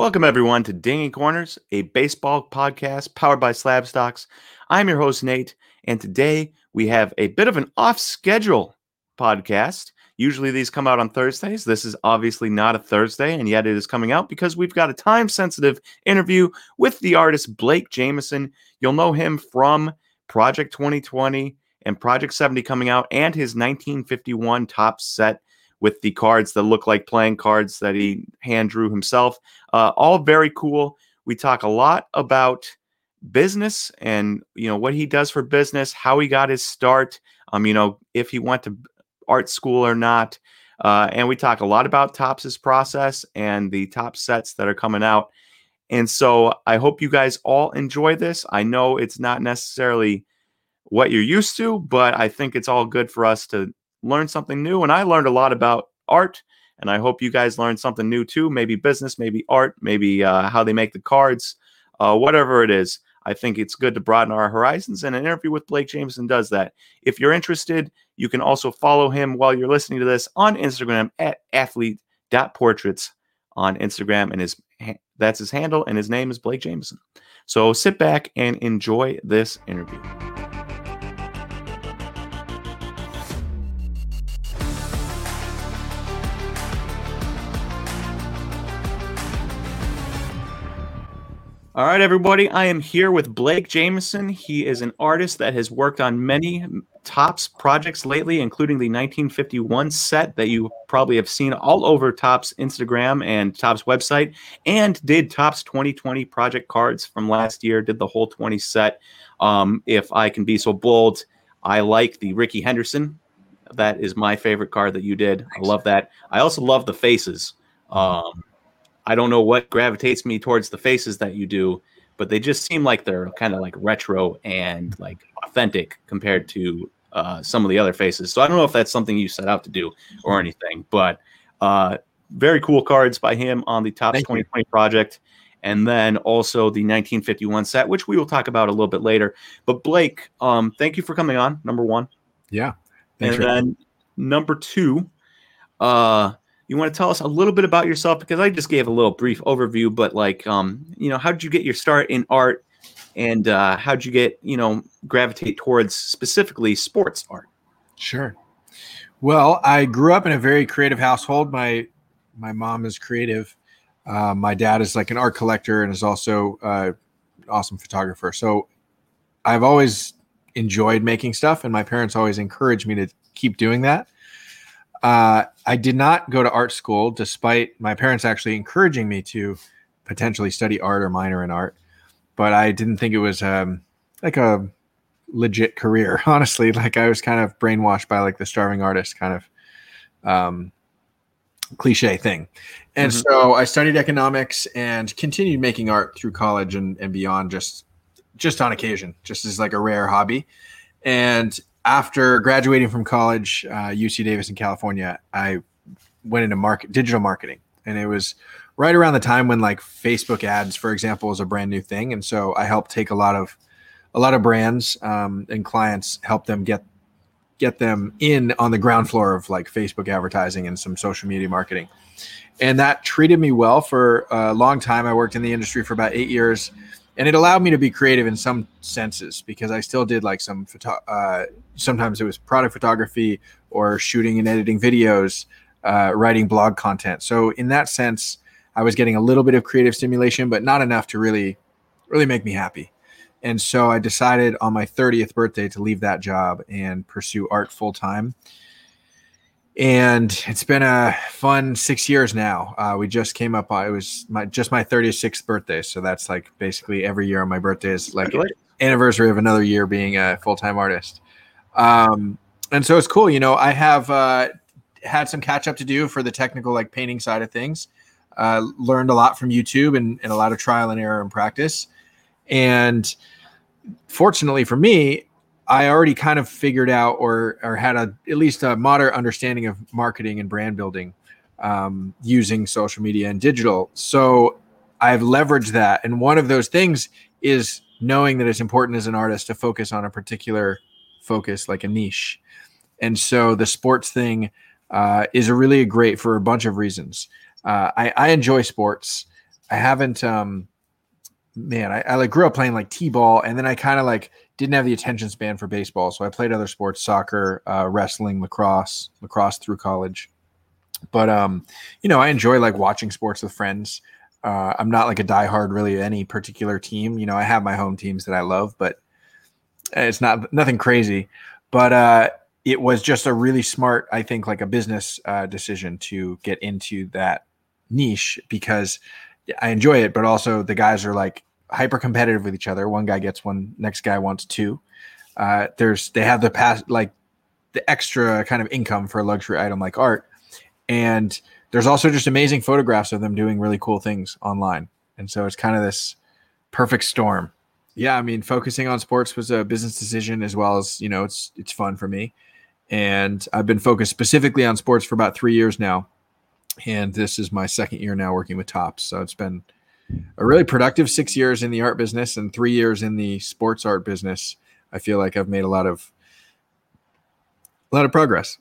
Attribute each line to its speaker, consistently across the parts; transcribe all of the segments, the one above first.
Speaker 1: Welcome, everyone, to Dinging Corners, a baseball podcast powered by Slab Stocks. I'm your host, Nate, and today we have a bit of an off schedule podcast. Usually these come out on Thursdays. This is obviously not a Thursday, and yet it is coming out because we've got a time sensitive interview with the artist Blake Jamieson. You'll know him from Project 2020 and Project 70 coming out, and his 1951 top set with the cards that look like playing cards that he hand drew himself. Uh, all very cool. We talk a lot about business and you know what he does for business, how he got his start. Um, you know if he went to art school or not. Uh, and we talk a lot about Topps's process and the top sets that are coming out. And so I hope you guys all enjoy this. I know it's not necessarily what you're used to, but I think it's all good for us to learn something new. And I learned a lot about art. And I hope you guys learned something new too. Maybe business, maybe art, maybe uh, how they make the cards, uh, whatever it is. I think it's good to broaden our horizons, and an interview with Blake Jamieson does that. If you're interested, you can also follow him while you're listening to this on Instagram at athlete.portraits on Instagram, and his that's his handle, and his name is Blake Jamieson. So sit back and enjoy this interview. All right, everybody. I am here with Blake Jamieson. He is an artist that has worked on many Topps projects lately, including the 1951 set that you probably have seen all over Topps Instagram and Topps website, and did Topps 2020 project cards from last year, did the whole 20 set. Um, if I can be so bold, I like the Rickey Henderson. That is my favorite card that you did. I love that. I also love the faces. Um, I don't know what gravitates me towards the faces that you do, but they just seem like they're kind of like retro and like authentic compared to uh, some of the other faces. So I don't know if that's something you set out to do or anything, but uh, very cool cards by him on the top 2020 project. And then also the 1951 set, which we will talk about a little bit later. But Blake, um, thank you for coming on. Number one.
Speaker 2: Yeah.
Speaker 1: and then number two, uh, you want to tell us a little bit about yourself because I just gave a little brief overview, but like, um, you know, how did you get your start in art, and uh, how did you get, you know, gravitate towards specifically sports art?
Speaker 2: Sure. Well, I grew up in a very creative household. My my mom is creative. Uh, my dad is like an art collector and is also uh, an awesome photographer. So I've always enjoyed making stuff, and my parents always encouraged me to keep doing that. Uh, I did not go to art school, despite my parents actually encouraging me to potentially study art or minor in art. But I didn't think it was um, like a legit career, honestly. Like I was kind of brainwashed by like the starving artist kind of um, cliche thing. And mm-hmm. so I studied economics and continued making art through college and, and beyond, just just on occasion, just as like a rare hobby. And after graduating from college, uh, UC Davis in California, I went into market digital marketing, and it was right around the time when like Facebook ads, for example, was a brand new thing, and so I helped take a lot of a lot of brands um, and clients, help them get get them in on the ground floor of like Facebook advertising and some social media marketing, and that treated me well for a long time. I worked in the industry for about eight years and it allowed me to be creative in some senses because I still did like some photo- uh, sometimes it was product photography or shooting and editing videos, uh, writing blog content. So in that sense, I was getting a little bit of creative stimulation, but not enough to really, really make me happy. And so I decided on my 30th birthday to leave that job and pursue art full time and it's been a fun six years now. Uh, we just came up. Uh, it was my just my 36th birthday, so that's like basically every year on my birthday is like anniversary of another year being a full time artist. Um, and so it's cool. You know, I have uh, had some catch up to do for the technical like painting side of things. Uh, learned a lot from YouTube and, and a lot of trial and error and practice. And fortunately for me, I already kind of figured out or or had a at least a moderate understanding of marketing and brand building um, using social media and digital. So I've leveraged that, and one of those things is knowing that it's important as an artist to focus on a particular focus, like a niche. And so the sports thing uh, is really great for a bunch of reasons. Uh, I, I enjoy sports. I haven't um man, I, I like grew up playing like t-ball and then I kind of like didn't have the attention span for baseball. So I played other sports, soccer, uh, wrestling, lacrosse, lacrosse through college. But um, you know, I enjoy like watching sports with friends. Uh, I'm not like a diehard really any particular team. You know, I have my home teams that I love, but it's not nothing crazy. But uh, it was just a really smart, I think, like a business uh, decision to get into that niche because I enjoy it, but also the guys are like hyper competitive with each other. One guy gets one, next guy wants two. Uh, there's they have the past like the extra kind of income for a luxury item like art, and there's also just amazing photographs of them doing really cool things online. And so it's kind of this perfect storm. Yeah, I mean, focusing on sports was a business decision as well as you know it's it's fun for me, and I've been focused specifically on sports for about three years now, and this is my second year now working with Topps, So it's been a really productive six years in the art business and three years in the sports art business. I feel like I've made a lot of a lot of progress.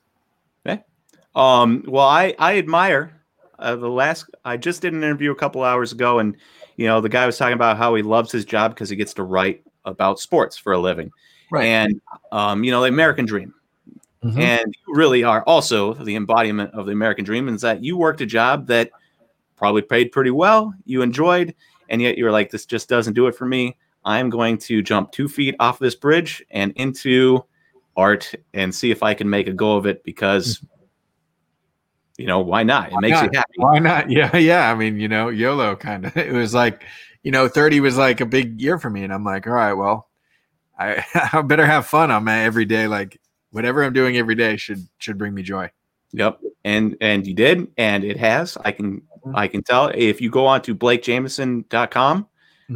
Speaker 1: Okay. Um, well, I I admire uh, the last. I just did an interview a couple hours ago, and you know the guy was talking about how he loves his job because he gets to write about sports for a living,
Speaker 2: Right.
Speaker 1: and um, you know the American dream.
Speaker 2: Mhm.
Speaker 1: And you really are also the embodiment of the American dream. Is that you worked a job that probably paid pretty well, you enjoyed, and yet you were like, this just doesn't do it for me. I'm going to jump two feet off this bridge and into art and see if I can make a go of it because, you know, why not? It
Speaker 2: Why
Speaker 1: makes
Speaker 2: not?
Speaker 1: you happy.
Speaker 2: Why not? Yeah, yeah. I mean, you know, YOLO kind of. It was like, you know, 30 was like a big year for me. And I'm like, all right, well, I, I better have fun on my every day. Like whatever I'm doing every day should should bring me joy.
Speaker 1: Yep. And and you did, and it has. I can I can tell. If you go on to blakejamieson.com,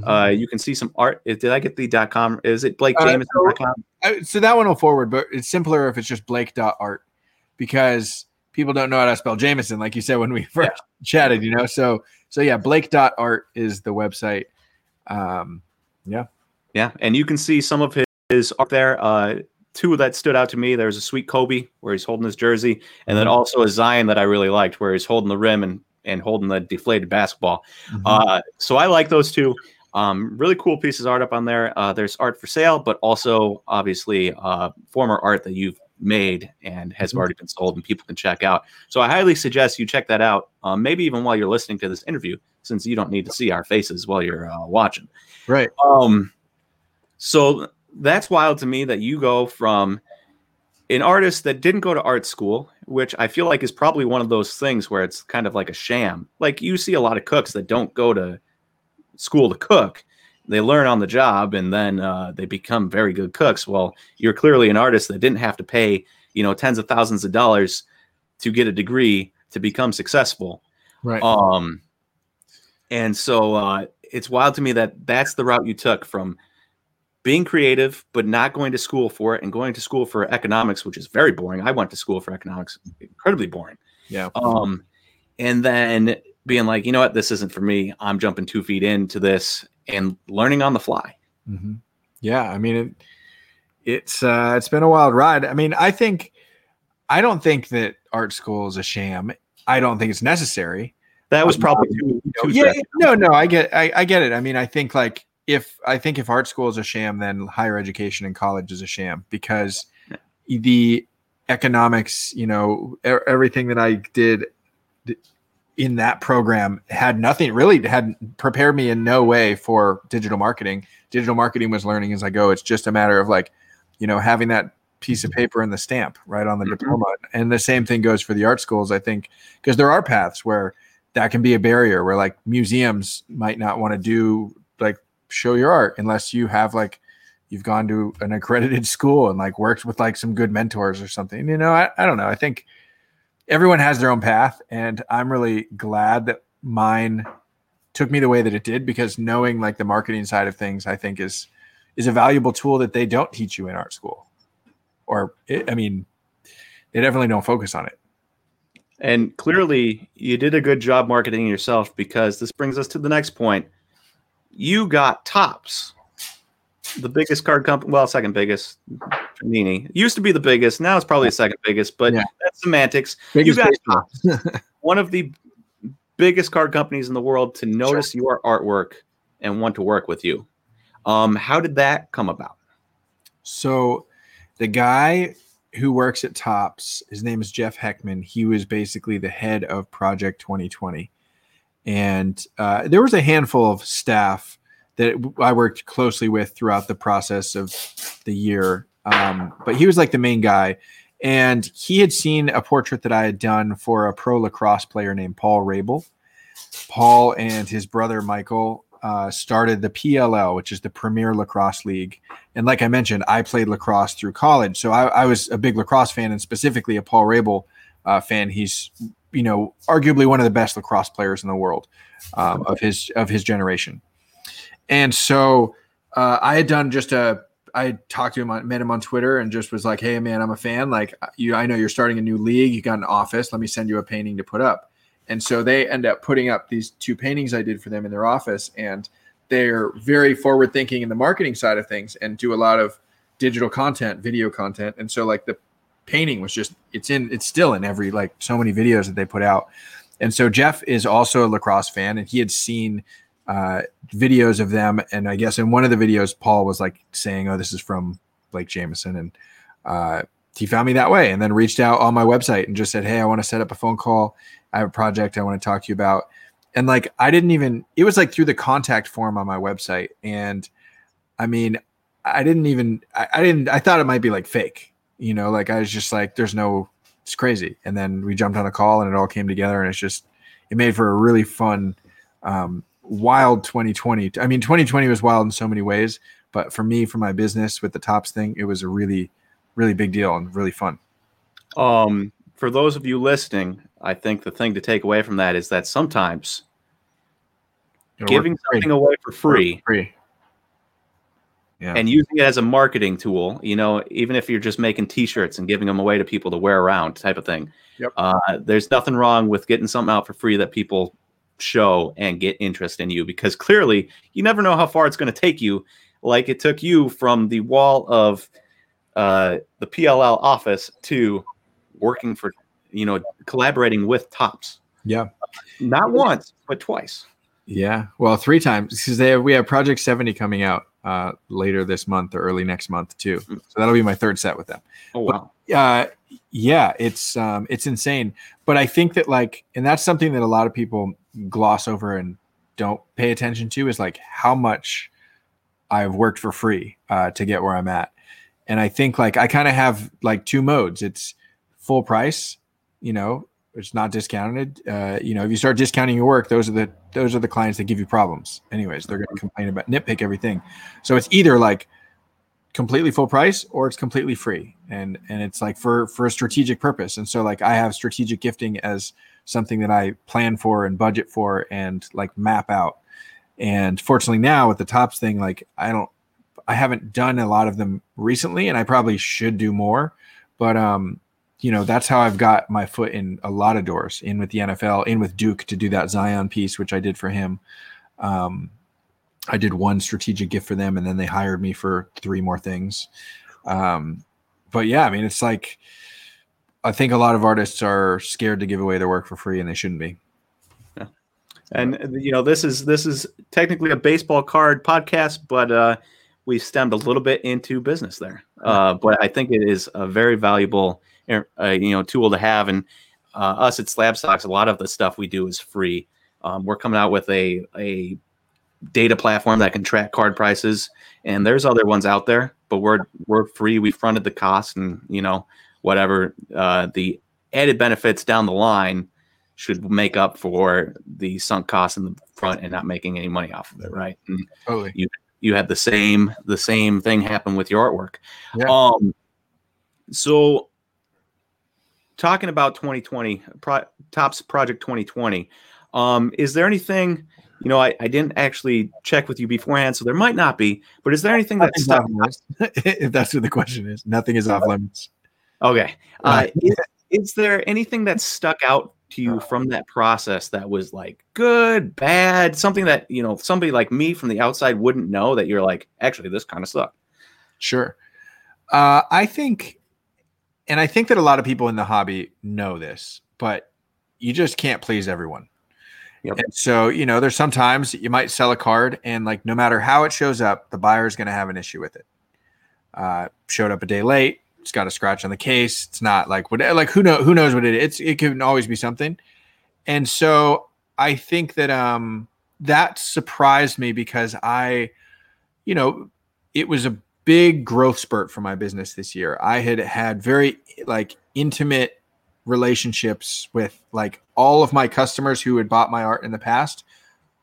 Speaker 1: uh, you can see some art. uh, Did I get the dot com? Is it blakejamieson.com?
Speaker 2: I- so that one will forward, but it's simpler if it's just blake.art because people don't know how to spell Jamieson, like you said when we first chatted, you know. So so yeah, blake.art is the website. Um
Speaker 1: Yeah, Yeah. and you can see some of his, his art there. Uh, two that stood out to me. There's a sweet Kobe where he's holding his jersey, and then
Speaker 2: Mhm.
Speaker 1: also a Zion that I really liked where he's holding the rim and and holding the deflated basketball. Uh, so I like those two. Um, really cool pieces of art up on there. Uh, there's art for sale, but also obviously uh, former art that you've made and has
Speaker 2: Mhm.
Speaker 1: already been sold and people can check out. So I highly suggest you check that out. Um, maybe even while you're listening to this interview, since you don't need to see our faces while you're uh, watching.
Speaker 2: right.
Speaker 1: Um, so that's wild to me that you go from an artist that didn't go to art school, which I feel like is probably one of those things where it's kind of like a sham. Like you see a lot of cooks that don't go to school to cook. They learn on the job and then uh, they become very good cooks. Well, you're clearly an artist that didn't have to pay, you know, tens of thousands of dollars to get a degree to become successful.
Speaker 2: Right.
Speaker 1: Um, and so uh, it's wild to me that that's the route you took from being creative, but not going to school for it, and going to school for economics, which is very boring. I went to school for economics, incredibly boring.
Speaker 2: yeah.
Speaker 1: Um, and then being like, you know what, this isn't for me. I'm jumping two feet into this and learning on the fly.
Speaker 2: hmm Yeah, I mean it, it's uh, it's been a wild ride. I mean, I think I don't think that art school is a sham. I don't think it's necessary.
Speaker 1: That was
Speaker 2: Um,
Speaker 1: probably too, too
Speaker 2: yeah, no, no, I get, I, I get it. I mean, I think like if I think if art school is a sham, then higher education and college is a sham because the economics, you know, e- everything that I did in that program had nothing really had prepared me in no way for digital marketing. Digital marketing was learning as I go. It's just a matter of like, you know, having that piece of paper and the stamp right on the
Speaker 1: Mhm.
Speaker 2: diploma. And the same thing goes for the art schools, I think, because there are paths where that can be a barrier where like museums might not want to do show your art unless you have like you've gone to an accredited school and like worked with like some good mentors or something. You know, I, I don't know. I think everyone has their own path and I'm really glad that mine took me the way that it did because knowing like the marketing side of things I think is is a valuable tool that they don't teach you in art school. Or it, I mean, they definitely don't focus on it.
Speaker 1: And clearly, you did a good job marketing yourself because this brings us to the next point. You got Topps, the biggest card company, well, second biggest. Panini used to be the biggest. Now it's probably the second biggest, but
Speaker 2: Yeah.
Speaker 1: that's semantics.
Speaker 2: Biggest
Speaker 1: got
Speaker 2: baseball.
Speaker 1: One of the biggest card companies in the world to notice sure. your artwork and want to work with you. Um, how did that come about?
Speaker 2: So, the guy who works at Topps, his name is Jeff Heckman. He was basically the head of Project 2020. And uh, there was a handful of staff that I worked closely with throughout the process of the year. Um, but he was like the main guy. And he had seen a portrait that I had done for a pro lacrosse player named Paul Rabil. Paul and his brother Michael uh, started the PLL, which is the Premier Lacrosse League. And like I mentioned, I played lacrosse through college, so I, I was a big lacrosse fan, and specifically a Paul Rabil uh, fan. He's you know arguably one of the best lacrosse players in the world um, of his of his generation. And so uh, I had done just a I talked to him, met him on Twitter, and just was like, "Hey, man, I'm a fan. Like, you, I know you're starting a new league. You got an office. Let me send you a painting to put up." And so they end up putting up these two paintings I did for them in their office. And they're very forward thinking in the marketing side of things and do a lot of digital content, video content. And so like the painting was just it's in it's still in every like so many videos that they put out. And so Jeff is also a lacrosse fan and he had seen uh, videos of them. And I guess in one of the videos, Paul was like saying, Oh, this is from Blake Jamieson," And uh, he found me that way and then reached out on my website and just said, Hey, I want to set up a phone call I have a project I want to talk to you about. And like, I didn't even, it was like through the contact form on my website. And I mean, I didn't even, I, I didn't, I thought it might be like fake, you know, like I was just like, there's no, it's crazy. And then we jumped on a call and it all came together and it's just, it made for a really fun, um, wild 2020. I mean, 2020 was wild in so many ways, but for me, for my business with the Topps thing, it was a really, really big deal and really fun.
Speaker 1: Um, for those of you listening, I think the thing to take away from that is that sometimes giving something away for free,
Speaker 2: free.
Speaker 1: Yeah. and using it as a marketing tool, you know, even if you're just making T-shirts and giving them away to people to wear around, type of thing.
Speaker 2: Yep.
Speaker 1: Uh, there's nothing wrong with getting something out for free that people show and get interest in you because clearly you never know how far it's going to take you. Like it took you from the wall of uh, the PLL office to working for you know, collaborating with Topps.
Speaker 2: Yeah.
Speaker 1: Not once, but twice.
Speaker 2: Yeah. Well, three times because they have, we have Project 70 coming out uh, later this month or early next month too. Mm. So that'll be my third set with them.
Speaker 1: Oh wow.
Speaker 2: But, uh, yeah, it's um, it's insane. But I think that like, and that's something that a lot of people gloss over and don't pay attention to is like how much I've worked for free uh, to get where I'm at. And I think like I kind of have like two modes. It's full price you know, it's not discounted. Uh, you know, if you start discounting your work, those are the those are the clients that give you problems. Anyways, they're going to complain about nitpick everything. So it's either like completely full price or it's completely free, and and it's like for for a strategic purpose. And so like I have strategic gifting as something that I plan for and budget for and like map out. And fortunately now with the Topps thing, like I don't, I haven't done a lot of them recently, and I probably should do more. But um, you know, that's how I've got my foot in a lot of doors, in with the NFL, in with Duke to do that Zion piece, which I did for him. Um, I did one strategic gift for them, and then they hired me for three more things. Um, but yeah, I mean, it's like I think a lot of artists are scared to give away their work for free, and they shouldn't be.
Speaker 1: Yeah. And you know, this is this is technically a baseball card podcast, but uh, we stemmed a little bit into business there. Uh, but I think it is a very valuable uh, you know tool to have. And uh, us at Slab Stocks, a lot of the stuff we do is free. Um, we're coming out with a a data platform that can track card prices, and there's other ones out there, but we're we're free. We fronted the cost, and you know whatever uh, the added benefits down the line should make up for the sunk costs in the front and not making any money off of it, right? And
Speaker 2: totally.
Speaker 1: You you had the same the same thing happen with your artwork.
Speaker 2: Yeah.
Speaker 1: Um, so talking about 2020 pro, Topps project 2020 um, is there anything you know I, I didn't actually check with you beforehand so there might not be but is there anything that stuck
Speaker 2: if that's what the question is nothing is off limits.
Speaker 1: Okay uh, is, is there anything that stuck out to you from that process that was like good bad something that you know somebody like me from the outside wouldn't know that you're like actually this kind of sucked.
Speaker 2: Sure. Uh, i think and I think that a lot of people in the hobby know this, but you just can't please everyone.
Speaker 1: Yep.
Speaker 2: And so, you know, there's sometimes you might sell a card and like no matter how it shows up, the buyer is going to have an issue with it. Uh, showed up a day late, it's got a scratch on the case. It's not like what like who know who knows what it is. It's it can always be something. And so I think that um that surprised me because I, you know, it was a big growth spurt for my business this year. I had had very like intimate relationships with like all of my customers who had bought my art in the past.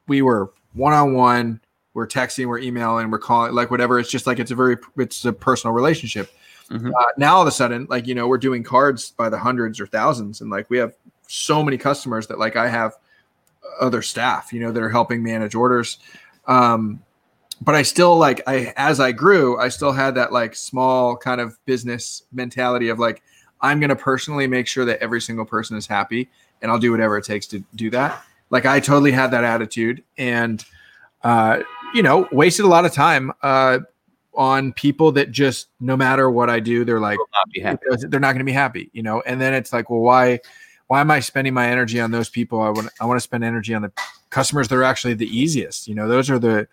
Speaker 2: We were one on one, we're texting, we're emailing, we're calling, like whatever. It's just like it's a very it's a personal relationship.
Speaker 1: Mhm.
Speaker 2: Uh, now all of a sudden, like you know, we're doing cards by the hundreds or thousands, and like we have so many customers that like I have other staff, you know, that are helping manage orders. Um, but I still like I as I grew, I still had that like small kind of business mentality of like I'm going to personally make sure that every single person is happy and I'll do whatever it takes to do that. Like I totally had that attitude and uh you know, wasted a lot of time uh on people that just no matter what I do, they're like
Speaker 1: not
Speaker 2: they're not going to be happy, you know. And then it's like, well, why, why am I spending my energy on those people? I want, I want to spend energy on the customers that are actually the easiest. You know, those are the,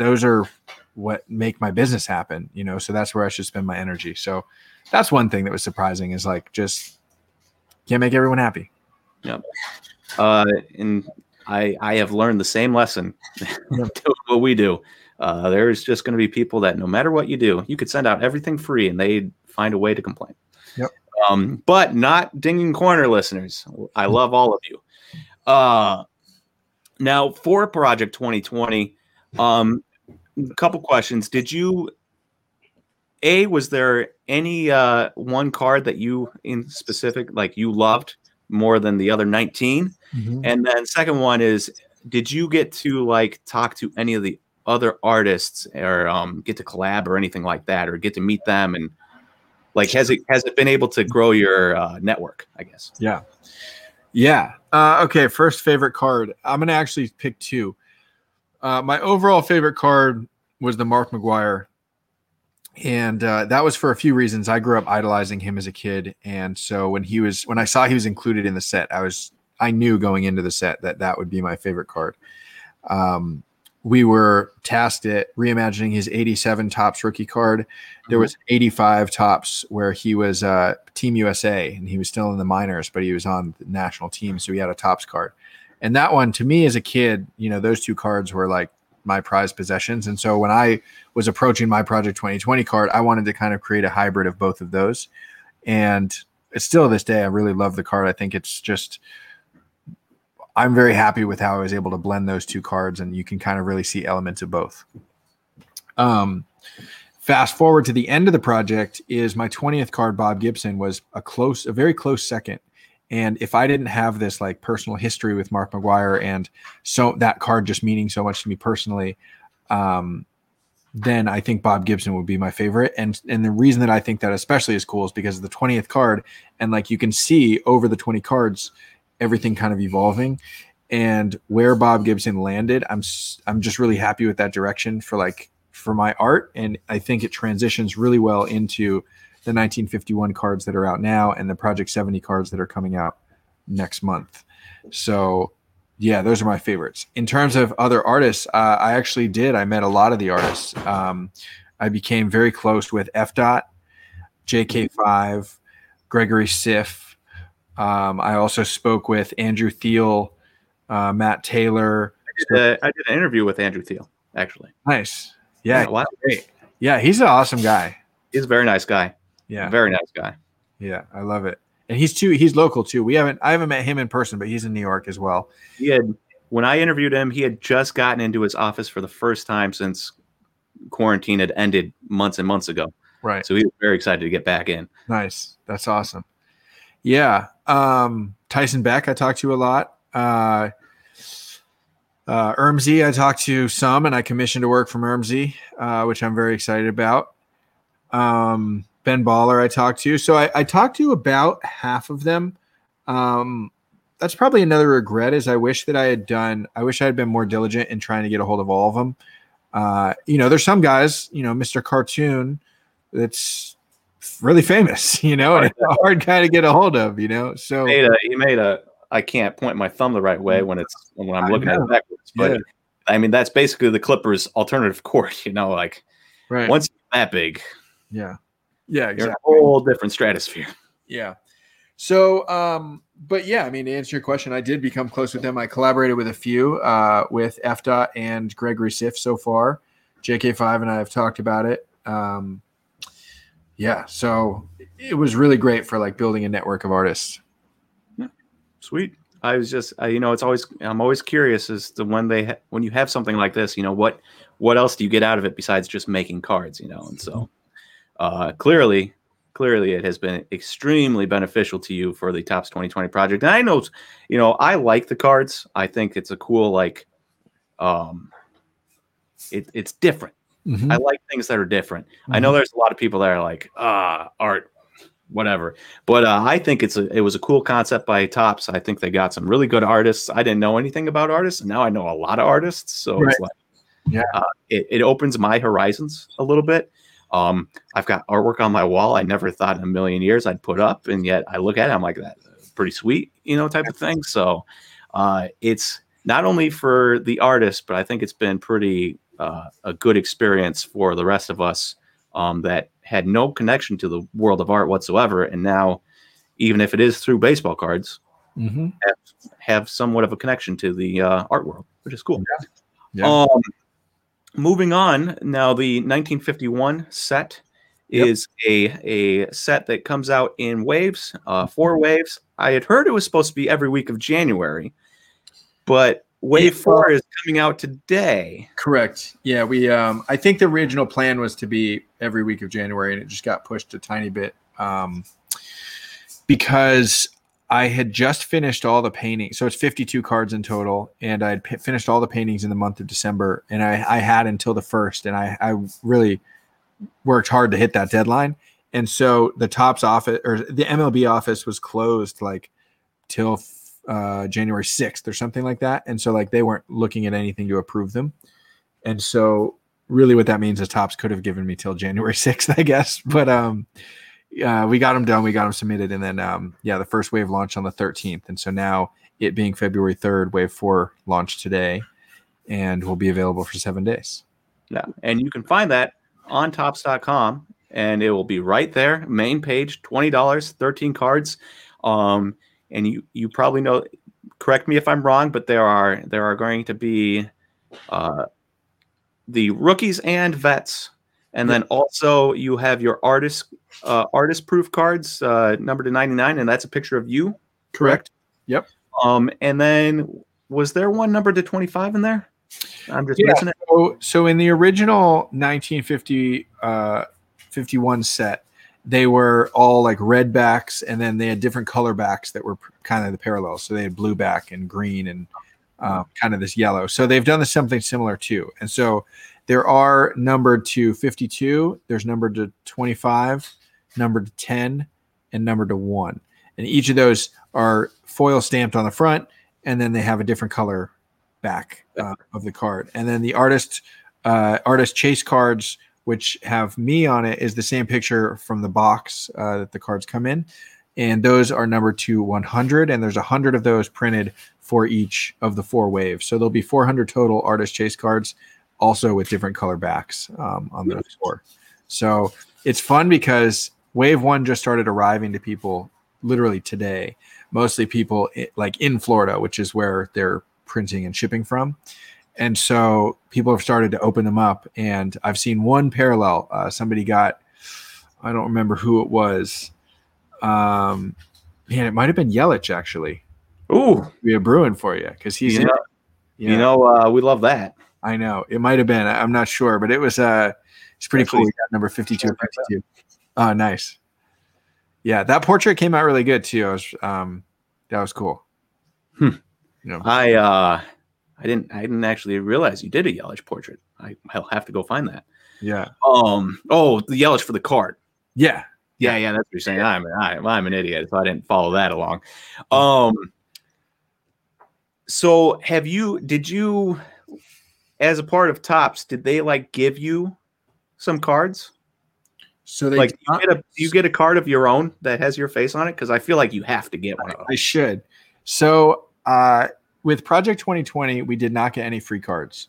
Speaker 2: those are what make my business happen. You know, so that's where I should spend my energy. So that's one thing that was surprising is like just can't make everyone happy.
Speaker 1: Uh, and I I have learned the same lesson what we do. Uh, there's just going to be people that no matter what you do, you could send out everything free and they find a way to complain.
Speaker 2: Yep.
Speaker 1: Um, but not dinging corner listeners. I love all of you. Uh, now for Project 2020, um, a couple questions. Did you? A was there any uh, one card that you in specific like you loved more than the other 19? And then second one is, did you get to like talk to any of the other artists or um, get to collab or anything like that, or get to meet them and like has it has it been able to grow your uh, network? I guess.
Speaker 2: Yeah. Yeah. Uh, okay. First favorite card. I'm going to actually pick two. Uh, my overall favorite card was the Mark McGwire. And uh, that was for a few reasons. I grew up idolizing him as a kid. And so when he was, when I saw he was included in the set, I was, I knew going into the set that that would be my favorite card. Um, we were tasked at reimagining his 87 Topps rookie card. There was 85 Topps where he was uh, Team USA and he was still in the minors, but he was on the national team. So he had a Topps card. And that one, to me as a kid, you know, those two cards were like my prized possessions. And so when I was approaching my Project 2020 card, I wanted to kind of create a hybrid of both of those. And it's still this day, I really love the card. I think it's just, I'm very happy with how I was able to blend those two cards, and you can kind of really see elements of both. Um, fast forward to the end of the project is my 20th card, Bob Gibson, was a close, a very close second. And if I didn't have this like personal history with Mark McGwire and so that card just meaning so much to me personally, um, then I think Bob Gibson would be my favorite. And and the reason that I think that especially is cool is because of the 20th card. And like you can see over the 20 cards, everything kind of evolving. And where Bob Gibson landed, I'm I'm just really happy with that direction for like for my art. And I think it transitions really well into the 1951 cards that are out now and the Project 70 cards that are coming out next month. So yeah, those are my favorites. In terms of other artists, uh, I actually did. I met a lot of the artists. Um, I became very close with Efdot, JK5, Gregory Siff. Um, I also spoke with Andrew Thiel, uh, Matt Taylor.
Speaker 1: I did, uh, I did an interview with Andrew Thiel actually.
Speaker 2: Nice. Yeah,
Speaker 1: wow.
Speaker 2: great. Yeah, he's an awesome guy.
Speaker 1: He's a very nice guy.
Speaker 2: Yeah,
Speaker 1: Very nice guy.
Speaker 2: yeah, I love it. And he's too. He's local too. We haven't. I haven't met him in person, but he's in New York as well.
Speaker 1: He had when I interviewed him, he had just gotten into his office for the first time since quarantine had ended months and months ago.
Speaker 2: Right.
Speaker 1: So he was very excited to get back in.
Speaker 2: Nice. That's awesome. Yeah. Um, Tyson Beck, I talked to a lot. Uh, uh, Ermsy, I talked to some, and I commissioned to work from Ermsy, uh, which I'm very excited about. Um, ben Baller, I talked to. So I, I talked to about half of them. Um, that's probably another regret is I wish that I had done, I wish I had been more diligent in trying to get a hold of all of them. Uh, you know, there's some guys, you know, Mr. Cartoon, that's really famous, you know, and it's a hard guy to get a hold of, you know. So
Speaker 1: He made a he made a I can't point my thumb the right way when it's when I'm looking at it backwards. But
Speaker 2: Yeah.
Speaker 1: I mean, that's basically the Clippers' alternative court. You know, like
Speaker 2: Right.
Speaker 1: once that big,
Speaker 2: yeah. Yeah.
Speaker 1: you're a whole different stratosphere.
Speaker 2: Yeah. So, um, but yeah, I mean, to answer your question, I did become close with them. I collaborated with a few, uh, with Efdot and Gregory Siff so far. JK5 and I have talked about it. Um, yeah. So it was really great for like building a network of artists. Yeah.
Speaker 1: Sweet. I was just, I, you know, it's always, I'm always curious as to when they, ha- when you have something like this, you know, what, what else do you get out of it besides just making cards, you know? And so, uh, clearly, clearly it has been extremely beneficial to you for the Topps 2020 project. And I know, you know, I like the cards. I think it's a cool, like, um, it, it's different. I like things that are different. I know there's a lot of people that are like, ah, art, whatever. But uh, I think it's a it was a cool concept by Topps. I think they got some really good artists. I didn't know anything about artists, and now I know a lot of artists. So it's like,
Speaker 2: Yeah.
Speaker 1: uh, it, it opens my horizons a little bit. Um, I've got artwork on my wall I never thought in a million years I'd put up, and yet I look at it, I'm like, that's pretty sweet, you know, type of thing. So uh, it's not only for the artist, but I think it's been pretty uh, a good experience for the rest of us um, that had no connection to the world of art whatsoever, and now, even if it is through baseball cards,
Speaker 2: Mm-hmm.
Speaker 1: have, have somewhat of a connection to the uh, art world, which is cool.
Speaker 2: Yeah.
Speaker 1: Um, moving on now, the 1951 set
Speaker 2: Yep.
Speaker 1: is a a set that comes out in waves, uh, four waves. I had heard it was supposed to be every week of January, but wave four is coming out today.
Speaker 2: Correct. Yeah, we. Um, I think the original plan was to be every week of January, and it just got pushed a tiny bit um, because I had just finished all the painting. So it's 52 cards in total, and I'd p- finished all the paintings in the month of December, and I, I had until the first, and I, I really worked hard to hit that deadline. And so the Topps office or the MLB office was closed like till uh, January 6th or something like that. And so like they weren't looking at anything to approve them. And so really what that means is Topps could have given me till January 6th, I guess. But um uh, we got them done, we got them submitted, and then um yeah, the first wave launched on the 13th. And so now it being February 3rd, wave four launched today and will be available for seven days.
Speaker 1: Yeah, and you can find that on topps.com and it will be right there, main page, $20, 13 cards. Um, and you you probably know correct me if I'm wrong, but there are there are going to be uh the rookies and vets. And then also you have your artist uh, artist proof cards uh, numbered to 99 and that's a picture of you, correct?
Speaker 2: Yep.
Speaker 1: Um and then was there one numbered to 25 in there? I'm just
Speaker 2: Yeah.
Speaker 1: missing it.
Speaker 2: So, so in the original 1950 uh, 51 set, they were all like red backs, and then they had different color backs that were kind of the parallels. So they had blue back and green and uh, kind of this yellow. So they've done this something similar too. And so there are numbered to 52. There's numbered to 25, numbered to 10, and numbered to one. And each of those are foil stamped on the front, and then they have a different color back uh, of the card. And then the artist uh, artist chase cards, which have me on it, is the same picture from the box uh, that the cards come in. And those are numbered to 100, and there's 100 of those printed for each of the four waves. So there'll be 400 total artist chase cards, also with different color backs um, on those four. So it's fun because wave one just started arriving to people literally today. Mostly people like in Florida, which is where they're printing and shipping from. And so people have started to open them up. And I've seen one parallel. Uh, somebody got, I don't remember who it was. Um, man, it might have been Yelich actually.
Speaker 1: Ooh,
Speaker 2: We have Bruin for you because he's
Speaker 1: you know,
Speaker 2: it.
Speaker 1: you know uh, we love that.
Speaker 2: I know it might have been. I- I'm not sure, but it was uh it's pretty
Speaker 1: Actually,
Speaker 2: cool. We got number 52 or 52. Oh, nice. Yeah, that portrait came out really good too. I was um that was cool.
Speaker 1: Hmm.
Speaker 2: You know,
Speaker 1: I uh, I didn't I didn't actually realize you did a Yelich portrait. I, I'll have to go find that.
Speaker 2: yeah.
Speaker 1: Um, oh, the Yelich for the card.
Speaker 2: Yeah.
Speaker 1: Yeah, yeah, that's what you're saying. I'm I'm, I'm an idiot, so I didn't follow that along. Um, so have you? Did you, as a part of Topps, did they like give you some cards?
Speaker 2: So they
Speaker 1: like, you get a you get a card of your own that has your face on it? Because I feel like you have to get one. Of
Speaker 2: I should. So uh, with Project 2020, we did not get any free cards.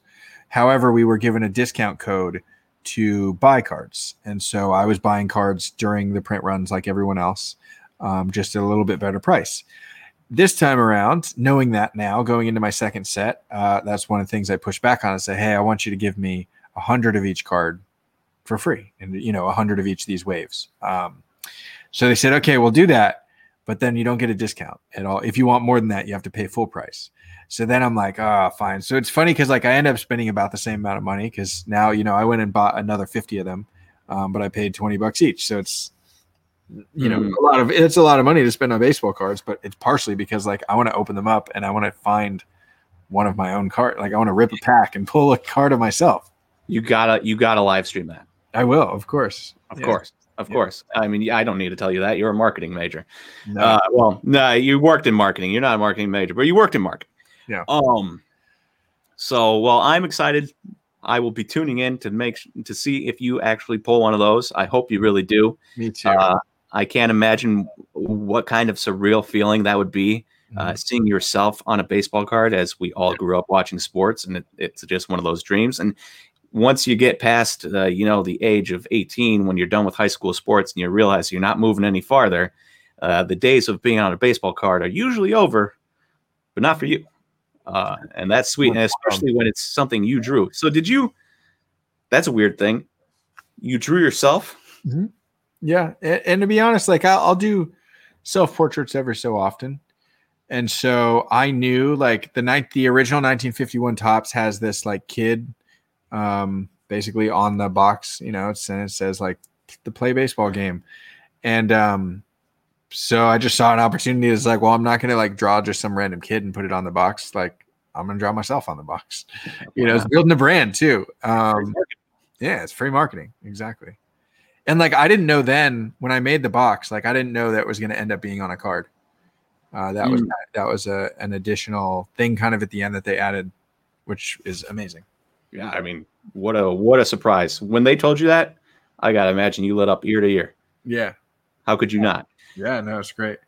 Speaker 2: However, we were given a discount code to buy cards. And so I was buying cards during the print runs like everyone else, um, just at a little bit better price. This time around, knowing that now, going into my second set, uh, that's one of the things I push back on and say, hey, I want you to give me a hundred of each card for free, and you know, a hundred of each of these waves. Um, so they said, okay, we'll do that, but then you don't get a discount at all. If you want more than that, you have to pay full price. So then I'm like, oh, fine. So it's funny because like I end up spending about the same amount of money because now you know I went and bought another 50 of them, um, but I paid 20 bucks each. So it's you know mm. a lot of it's a lot of money to spend on baseball cards, but it's partially because like I want to open them up and I want to find one of my own card. Like I want to rip a pack and pull a card of myself.
Speaker 1: You gotta you gotta live stream that.
Speaker 2: I will, of course.
Speaker 1: Of yeah. course. Of yeah. course. I mean, I don't need to tell you that. You're a marketing major. No. Uh, well, no, you worked in marketing. You're not a marketing major, but you worked in marketing.
Speaker 2: Yeah.
Speaker 1: Um. So, well, I'm excited. I will be tuning in to make to see if you actually pull one of those. I hope you really do.
Speaker 2: Me too. Uh,
Speaker 1: I can't imagine what kind of surreal feeling that would be. Uh, mm-hmm. seeing yourself on a baseball card, as we all grew up watching sports, and it, it's just one of those dreams. And once you get past, uh, you know, the age of 18, when you're done with high school sports, and you realize you're not moving any farther, uh, the days of being on a baseball card are usually over, but not for you uh, and that's sweet, and especially when it's something you drew. So, did you? That's a weird thing. You drew yourself.
Speaker 2: Mm-hmm. Yeah, and, and, to be honest, like I'll, I'll do self portraits every so often, and so I knew like the night the original 1951 Topps has this like kid, um, basically on the box. You know, it's and it says like the play baseball game, and um, so I just saw an opportunity. It's like, well, I'm not gonna like draw just some random kid and put it on the box. Like I'm gonna draw myself on the box. You know, it's building a brand too. Um, yeah, it's free marketing exactly. And like I didn't know then when I made the box, like I didn't know that was gonna end up being on a card. Uh, that mm. was that was a an additional thing kind of at the end that they added, which is amazing.
Speaker 1: Yeah, I mean, what a what a surprise when they told you that. I gotta imagine you lit up ear to ear.
Speaker 2: Yeah.
Speaker 1: How could you not?
Speaker 2: Yeah, no, it's great.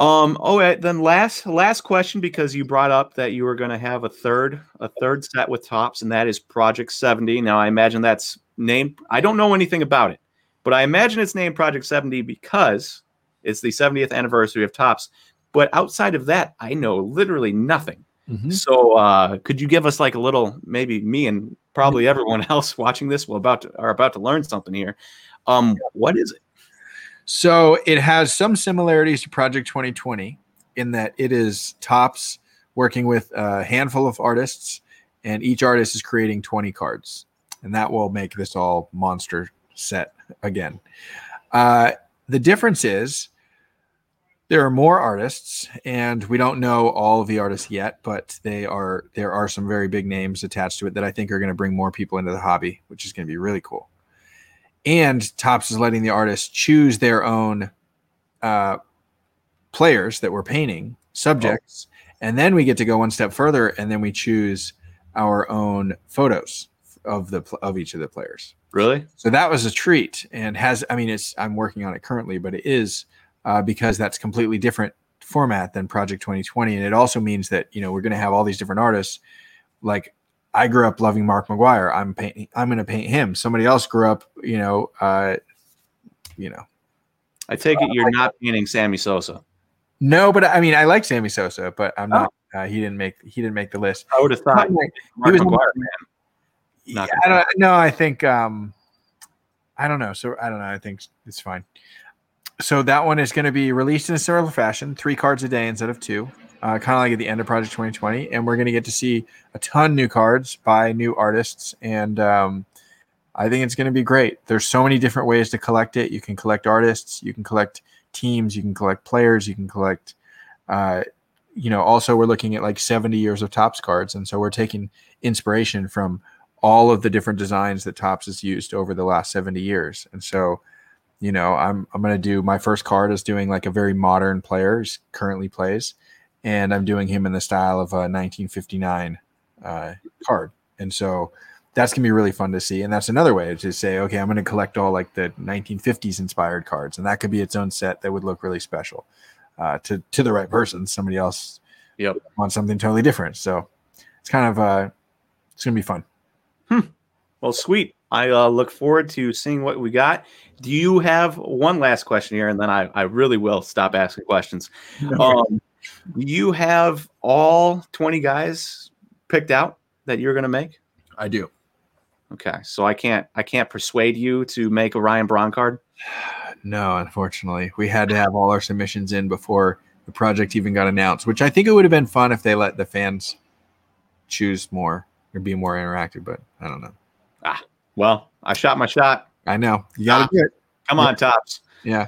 Speaker 1: Um. Oh, then last last question because you brought up that you were going to have a third a third set with Topps, and that is Project Seventy. Now, I imagine that's named. I don't know anything about it, but I imagine it's named Project Seventy because it's the 70th anniversary of Topps. But outside of that, I know literally nothing. Mm-hmm. So, uh, could you give us like a little, maybe me and probably everyone else watching this will about to, are about to learn something here. Um, what is it?
Speaker 2: So it has some similarities to Project 2020 in that it is Topps working with a handful of artists, and each artist is creating 20 cards, and that will make this all monster set again. Uh, the difference is there are more artists, and we don't know all of the artists yet, but they are there are some very big names attached to it that I think are going to bring more people into the hobby, which is going to be really cool and Topps is letting the artists choose their own uh, players that we're painting, subjects, oh. and then we get to go one step further, and then we choose our own photos of the of each of the players.
Speaker 1: Really?
Speaker 2: So that was a treat, and has I mean, it's I'm working on it currently, but it is uh, because that's completely different format than Project 2020, and it also means that you know we're going to have all these different artists like I grew up loving Mark McGwire. I'm painting. I'm going to paint him. Somebody else grew up, you know, uh, you know.
Speaker 1: I take it you're not painting Sammy Sosa.
Speaker 2: No, but I mean, I like Sammy Sosa, but I'm not. Oh. Uh, he didn't make. He didn't make the list.
Speaker 1: I would have thought he was McGwire,
Speaker 2: Yeah, I don't. No, I think. um I don't know. So I don't know. I think it's fine. So that one is going to be released in a similar fashion, three cards a day instead of two uh, kind of like at the end of Project 2020. And we're going to get to see a ton new cards by new artists. And um, I think it's going to be great. There's so many different ways to collect it. You can collect artists, you can collect teams, you can collect players, you can collect, uh, you know, also we're looking at like 70 years of Topps cards. And so we're taking inspiration from all of the different designs that Topps has used over the last 70 years. And so, you know, I'm I'm gonna do my first card is doing like a very modern player currently plays, and I'm doing him in the style of a 1959 uh, card. And so that's gonna be really fun to see. And that's another way to say, okay, I'm gonna collect all like the 1950s inspired cards, and that could be its own set that would look really special uh, to to the right person. Somebody else
Speaker 1: Yep.
Speaker 2: want something totally different. So it's kind of uh, it's gonna be fun.
Speaker 1: Well, sweet. I uh, look forward to seeing what we got. Do you have one last question here, and then I, I really will stop asking questions. Um, you have all twenty guys picked out that you're going to make?
Speaker 2: I do.
Speaker 1: Okay, so I can't I can't persuade you to make a Ryan Braun card.
Speaker 2: No, unfortunately, we had to have all our submissions in before the project even got announced. Which I think it would have been fun if they let the fans choose more or be more interactive. But I don't know.
Speaker 1: Ah, Well, I shot my shot.
Speaker 2: I know you got to
Speaker 1: Ah.
Speaker 2: do it.
Speaker 1: Come on, Topps.
Speaker 2: Yeah.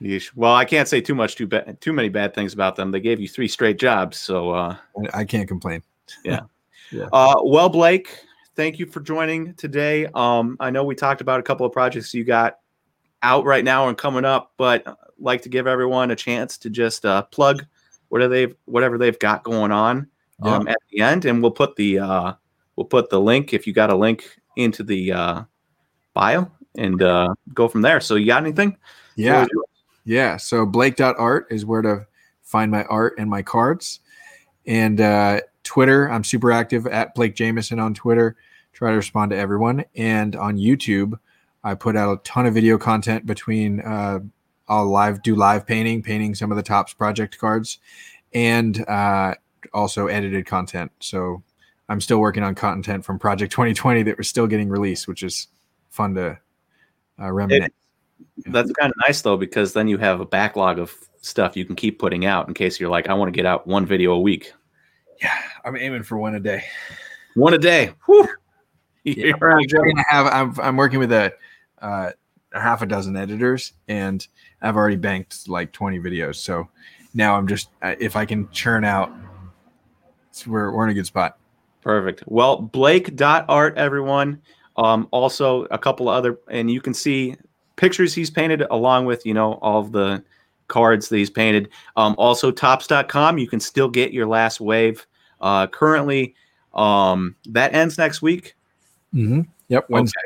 Speaker 1: Yeesh. Well, I can't say too much too bad too many bad things about them. They gave you three straight jobs, so uh,
Speaker 2: I- can't complain. Yeah.
Speaker 1: Uh, well, Blake, thank you for joining today. Um, I know we talked about a couple of projects you got out right now and coming up, but I'd like to give everyone a chance to just uh, plug whatever they've whatever they've got going on um, at the end, and we'll put the uh, we'll put the link if you got a link into the uh, bio and uh, go from there. So, you got anything?
Speaker 2: Yeah.
Speaker 1: Before we do it?
Speaker 2: Yeah. So blake.art is where to find my art and my cards. And uh, Twitter, I'm super active at Blake Jamieson on Twitter. Try to respond to everyone. And on YouTube, I put out a ton of video content between uh, I'll live do live painting, painting some of the Topps project cards, and uh, also edited content. So I'm still working on content from Project 2020 that was still getting released, which is fun to uh, reminisce.
Speaker 1: That's kind of nice though, because then you have a backlog of stuff you can keep putting out in case you're like, I want to get out one video a week.
Speaker 2: yeah, I'm aiming for one a day.
Speaker 1: One a day. Whew.
Speaker 2: Yeah,
Speaker 1: You're on a
Speaker 2: I'm gonna have I'm, I'm working with a uh, a half a dozen editors and I've already banked like 20 videos. So now I'm just uh, if I can churn out, we're we're in a good spot.
Speaker 1: Perfect. Well, Blake.art, everyone. Um, also a couple of other, and you can see pictures he's painted along with, you know, all of the cards that he's painted. Um, also topps.com, you can still get your last wave. Uh, currently, um, that ends next week.
Speaker 2: Mm-hmm. Yep. Wednesday.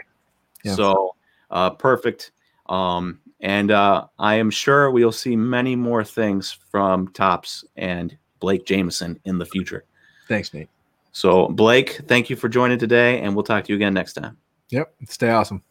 Speaker 2: Yeah.
Speaker 1: So uh, perfect. Um, and uh, I am sure we'll see many more things from Topps and Blake Jamieson in the future.
Speaker 2: Thanks, Nate.
Speaker 1: So, Blake, thank you for joining today, and we'll talk to you again next time.
Speaker 2: Yep. Stay awesome.